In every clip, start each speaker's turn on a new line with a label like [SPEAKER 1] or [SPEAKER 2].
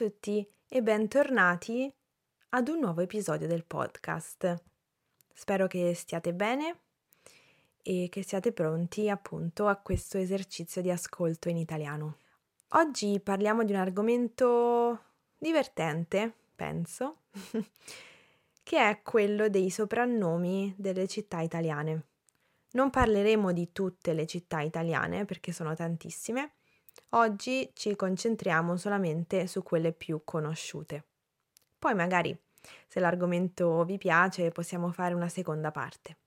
[SPEAKER 1] tutti e bentornati ad un nuovo episodio del podcast. Spero che stiate bene e che siate pronti appunto a questo esercizio di ascolto in italiano. Oggi parliamo di un argomento divertente, penso, che è quello dei soprannomi delle città italiane. Non parleremo di tutte le città italiane perché sono tantissime, Oggi ci concentriamo solamente su quelle più conosciute. Poi magari, se l'argomento vi piace, possiamo fare una seconda parte.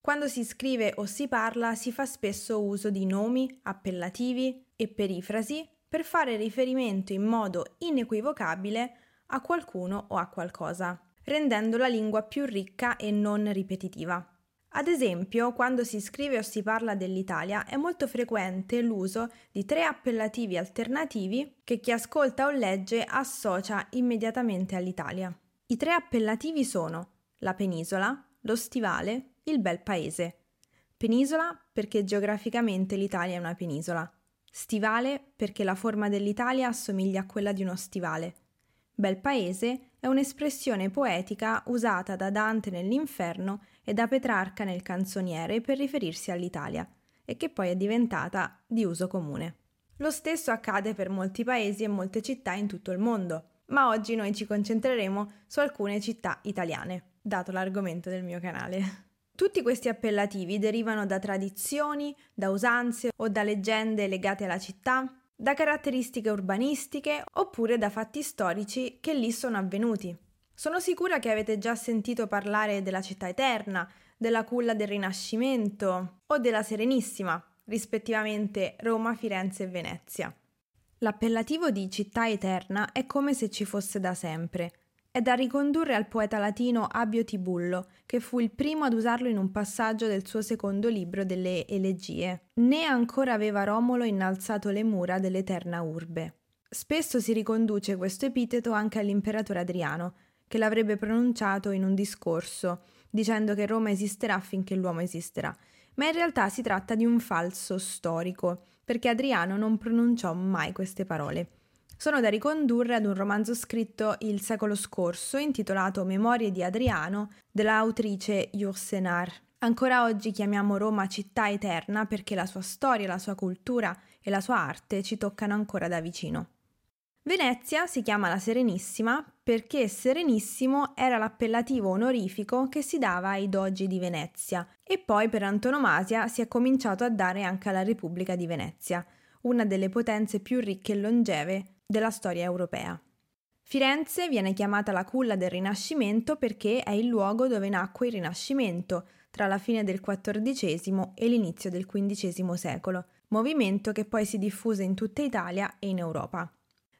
[SPEAKER 1] Quando si scrive o si parla si fa spesso uso di nomi, appellativi e perifrasi per fare riferimento in modo inequivocabile a qualcuno o a qualcosa, rendendo la lingua più ricca e non ripetitiva. Ad esempio, quando si scrive o si parla dell'Italia è molto frequente l'uso di tre appellativi alternativi che chi ascolta o legge associa immediatamente all'Italia. I tre appellativi sono la penisola, lo stivale, il bel paese. Penisola perché geograficamente l'Italia è una penisola. Stivale perché la forma dell'Italia assomiglia a quella di uno stivale. Bel paese è un'espressione poetica usata da Dante nell'Inferno e da Petrarca nel Canzoniere per riferirsi all'Italia e che poi è diventata di uso comune. Lo stesso accade per molti paesi e molte città in tutto il mondo, ma oggi noi ci concentreremo su alcune città italiane, dato l'argomento del mio canale. Tutti questi appellativi derivano da tradizioni, da usanze o da leggende legate alla città, da caratteristiche urbanistiche oppure da fatti storici che lì sono avvenuti. Sono sicura che avete già sentito parlare della città eterna, della culla del Rinascimento o della Serenissima, rispettivamente Roma, Firenze e Venezia. L'appellativo di città eterna è come se ci fosse da sempre, è da ricondurre al poeta latino Abio Tibullo, che fu il primo ad usarlo in un passaggio del suo secondo libro delle Elegie. Né ancora aveva Romolo innalzato le mura dell'eterna urbe. Spesso si riconduce questo epiteto anche all'imperatore Adriano, che l'avrebbe pronunciato in un discorso, dicendo che Roma esisterà finché l'uomo esisterà, ma in realtà si tratta di un falso storico, perché Adriano non pronunciò mai queste parole sono da ricondurre ad un romanzo scritto il secolo scorso intitolato Memorie di Adriano dell'autrice Yourcenar. Ancora oggi chiamiamo Roma città eterna perché la sua storia, la sua cultura e la sua arte ci toccano ancora da vicino. Venezia si chiama la Serenissima perché Serenissimo era l'appellativo onorifico che si dava ai dogi di Venezia e poi per antonomasia si è cominciato a dare anche alla Repubblica di Venezia, una delle potenze più ricche e longeve della storia europea. Firenze viene chiamata la culla del Rinascimento perché è il luogo dove nacque il Rinascimento tra la fine del XIV e l'inizio del XV secolo, movimento che poi si diffuse in tutta Italia e in Europa.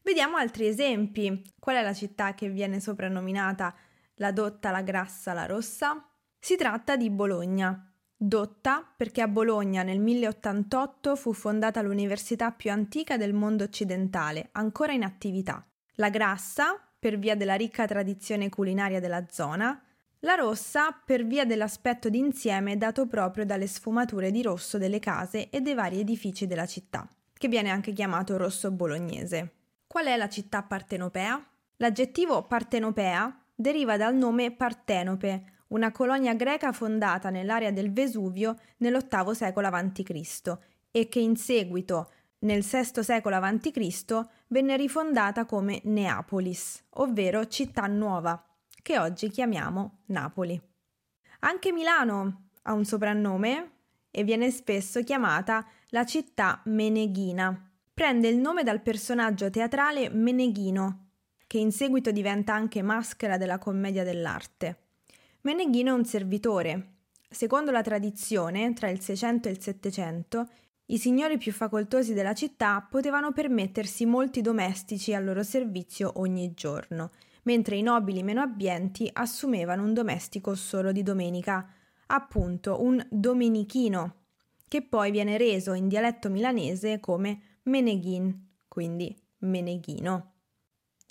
[SPEAKER 1] Vediamo altri esempi. Qual è la città che viene soprannominata la dotta, la grassa, la rossa? Si tratta di Bologna, Dotta perché a Bologna nel 1088 fu fondata l'università più antica del mondo occidentale, ancora in attività. La Grassa per via della ricca tradizione culinaria della zona, la rossa per via dell'aspetto d'insieme dato proprio dalle sfumature di rosso delle case e dei vari edifici della città, che viene anche chiamato rosso bolognese. Qual è la città partenopea? L'aggettivo partenopea deriva dal nome Partenope, una colonia greca fondata nell'area del Vesuvio nell'VIII secolo a.C. e che in seguito, nel VI secolo a.C., venne rifondata come Neapolis, ovvero città nuova, che oggi chiamiamo Napoli. Anche Milano ha un soprannome e viene spesso chiamata la città meneghina. Prende il nome dal personaggio teatrale Meneghino, che in seguito diventa anche maschera della commedia dell'arte. Meneghino è un servitore. Secondo la tradizione, tra il 600 e il 700, i signori più facoltosi della città potevano permettersi molti domestici al loro servizio ogni giorno, mentre i nobili meno abbienti assumevano un domestico solo di domenica, appunto un domenichino, che poi viene reso in dialetto milanese come meneghin, quindi meneghino.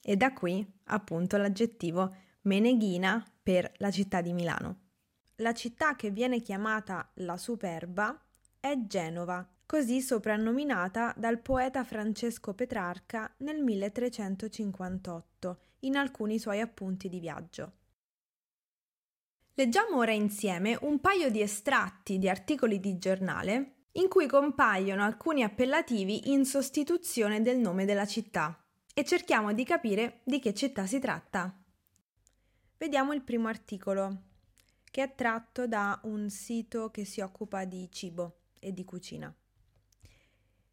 [SPEAKER 1] E da qui appunto l'aggettivo meneghina per la città di Milano. La città che viene chiamata la Superba è Genova, così soprannominata dal poeta Francesco Petrarca nel 1358 in alcuni suoi appunti di viaggio. Leggiamo ora insieme un paio di estratti di articoli di giornale in cui compaiono alcuni appellativi in sostituzione del nome della città e cerchiamo di capire di che città si tratta. Vediamo il primo articolo, che è tratto da un sito che si occupa di cibo e di cucina.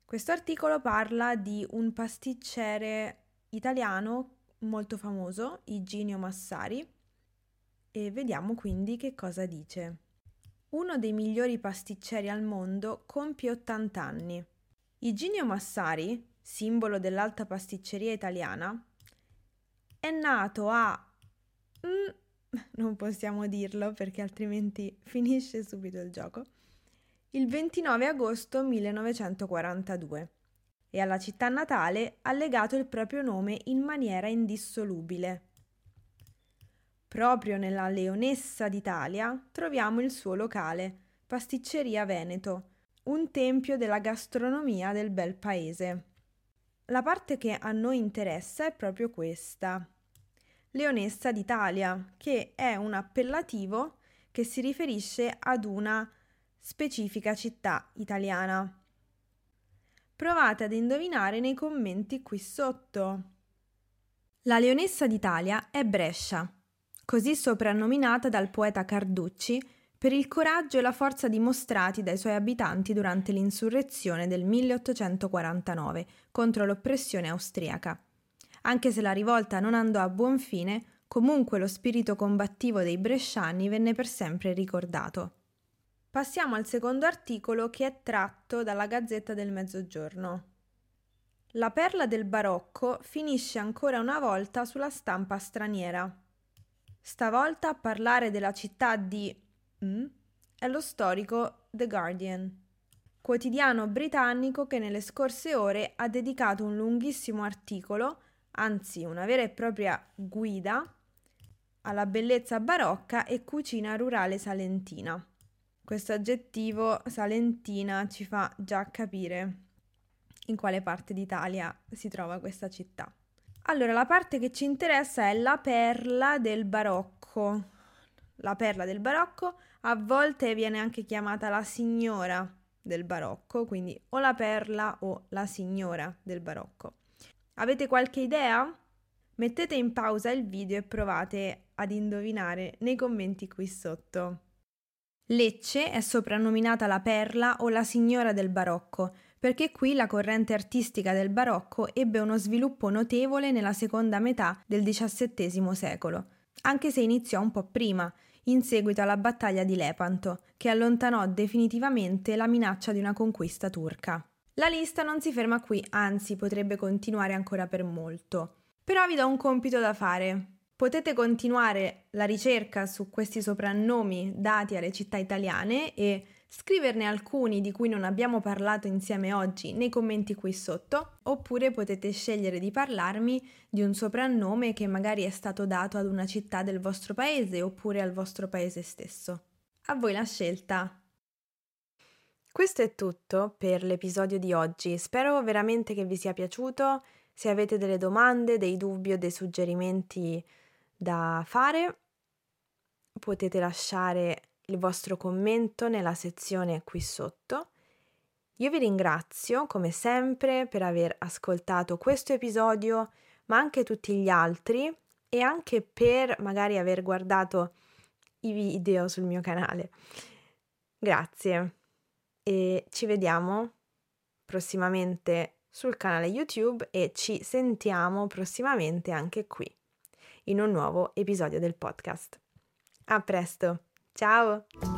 [SPEAKER 1] Questo articolo parla di un pasticcere italiano molto famoso, Iginio Massari, e vediamo quindi che cosa dice. Uno dei migliori pasticceri al mondo compie 80 anni. Iginio Massari, simbolo dell'alta pasticceria italiana, è nato a... Mm, non possiamo dirlo perché altrimenti finisce subito il gioco il 29 agosto 1942 e alla città natale ha legato il proprio nome in maniera indissolubile. Proprio nella Leonessa d'Italia troviamo il suo locale, Pasticceria Veneto, un tempio della gastronomia del bel paese. La parte che a noi interessa è proprio questa. Leonessa d'Italia, che è un appellativo che si riferisce ad una specifica città italiana. Provate ad indovinare nei commenti qui sotto. La leonessa d'Italia è Brescia, così soprannominata dal poeta Carducci per il coraggio e la forza dimostrati dai suoi abitanti durante l'insurrezione del 1849 contro l'oppressione austriaca. Anche se la rivolta non andò a buon fine, comunque lo spirito combattivo dei bresciani venne per sempre ricordato. Passiamo al secondo articolo che è tratto dalla Gazzetta del Mezzogiorno. La perla del barocco finisce ancora una volta sulla stampa straniera. Stavolta a parlare della città di mm, è lo storico The Guardian, quotidiano britannico che nelle scorse ore ha dedicato un lunghissimo articolo, anzi una vera e propria guida, alla bellezza barocca e cucina rurale salentina. Questo aggettivo salentina ci fa già capire in quale parte d'Italia si trova questa città. Allora, la parte che ci interessa è la perla del barocco. La perla del barocco a volte viene anche chiamata la signora del barocco, quindi o la perla o la signora del barocco. Avete qualche idea? Mettete in pausa il video e provate ad indovinare nei commenti qui sotto. Lecce è soprannominata la perla o la signora del barocco, perché qui la corrente artistica del barocco ebbe uno sviluppo notevole nella seconda metà del XVII secolo, anche se iniziò un po' prima, in seguito alla battaglia di Lepanto, che allontanò definitivamente la minaccia di una conquista turca. La lista non si ferma qui, anzi potrebbe continuare ancora per molto. Però vi do un compito da fare. Potete continuare la ricerca su questi soprannomi dati alle città italiane e scriverne alcuni di cui non abbiamo parlato insieme oggi nei commenti qui sotto, oppure potete scegliere di parlarmi di un soprannome che magari è stato dato ad una città del vostro paese oppure al vostro paese stesso. A voi la scelta. Questo è tutto per l'episodio di oggi, spero veramente che vi sia piaciuto. Se avete delle domande, dei dubbi o dei suggerimenti, da fare, potete lasciare il vostro commento nella sezione qui sotto. Io vi ringrazio come sempre per aver ascoltato questo episodio, ma anche tutti gli altri e anche per magari aver guardato i video sul mio canale. Grazie e ci vediamo prossimamente sul canale YouTube e ci sentiamo prossimamente anche qui in un nuovo episodio del podcast. A presto, ciao!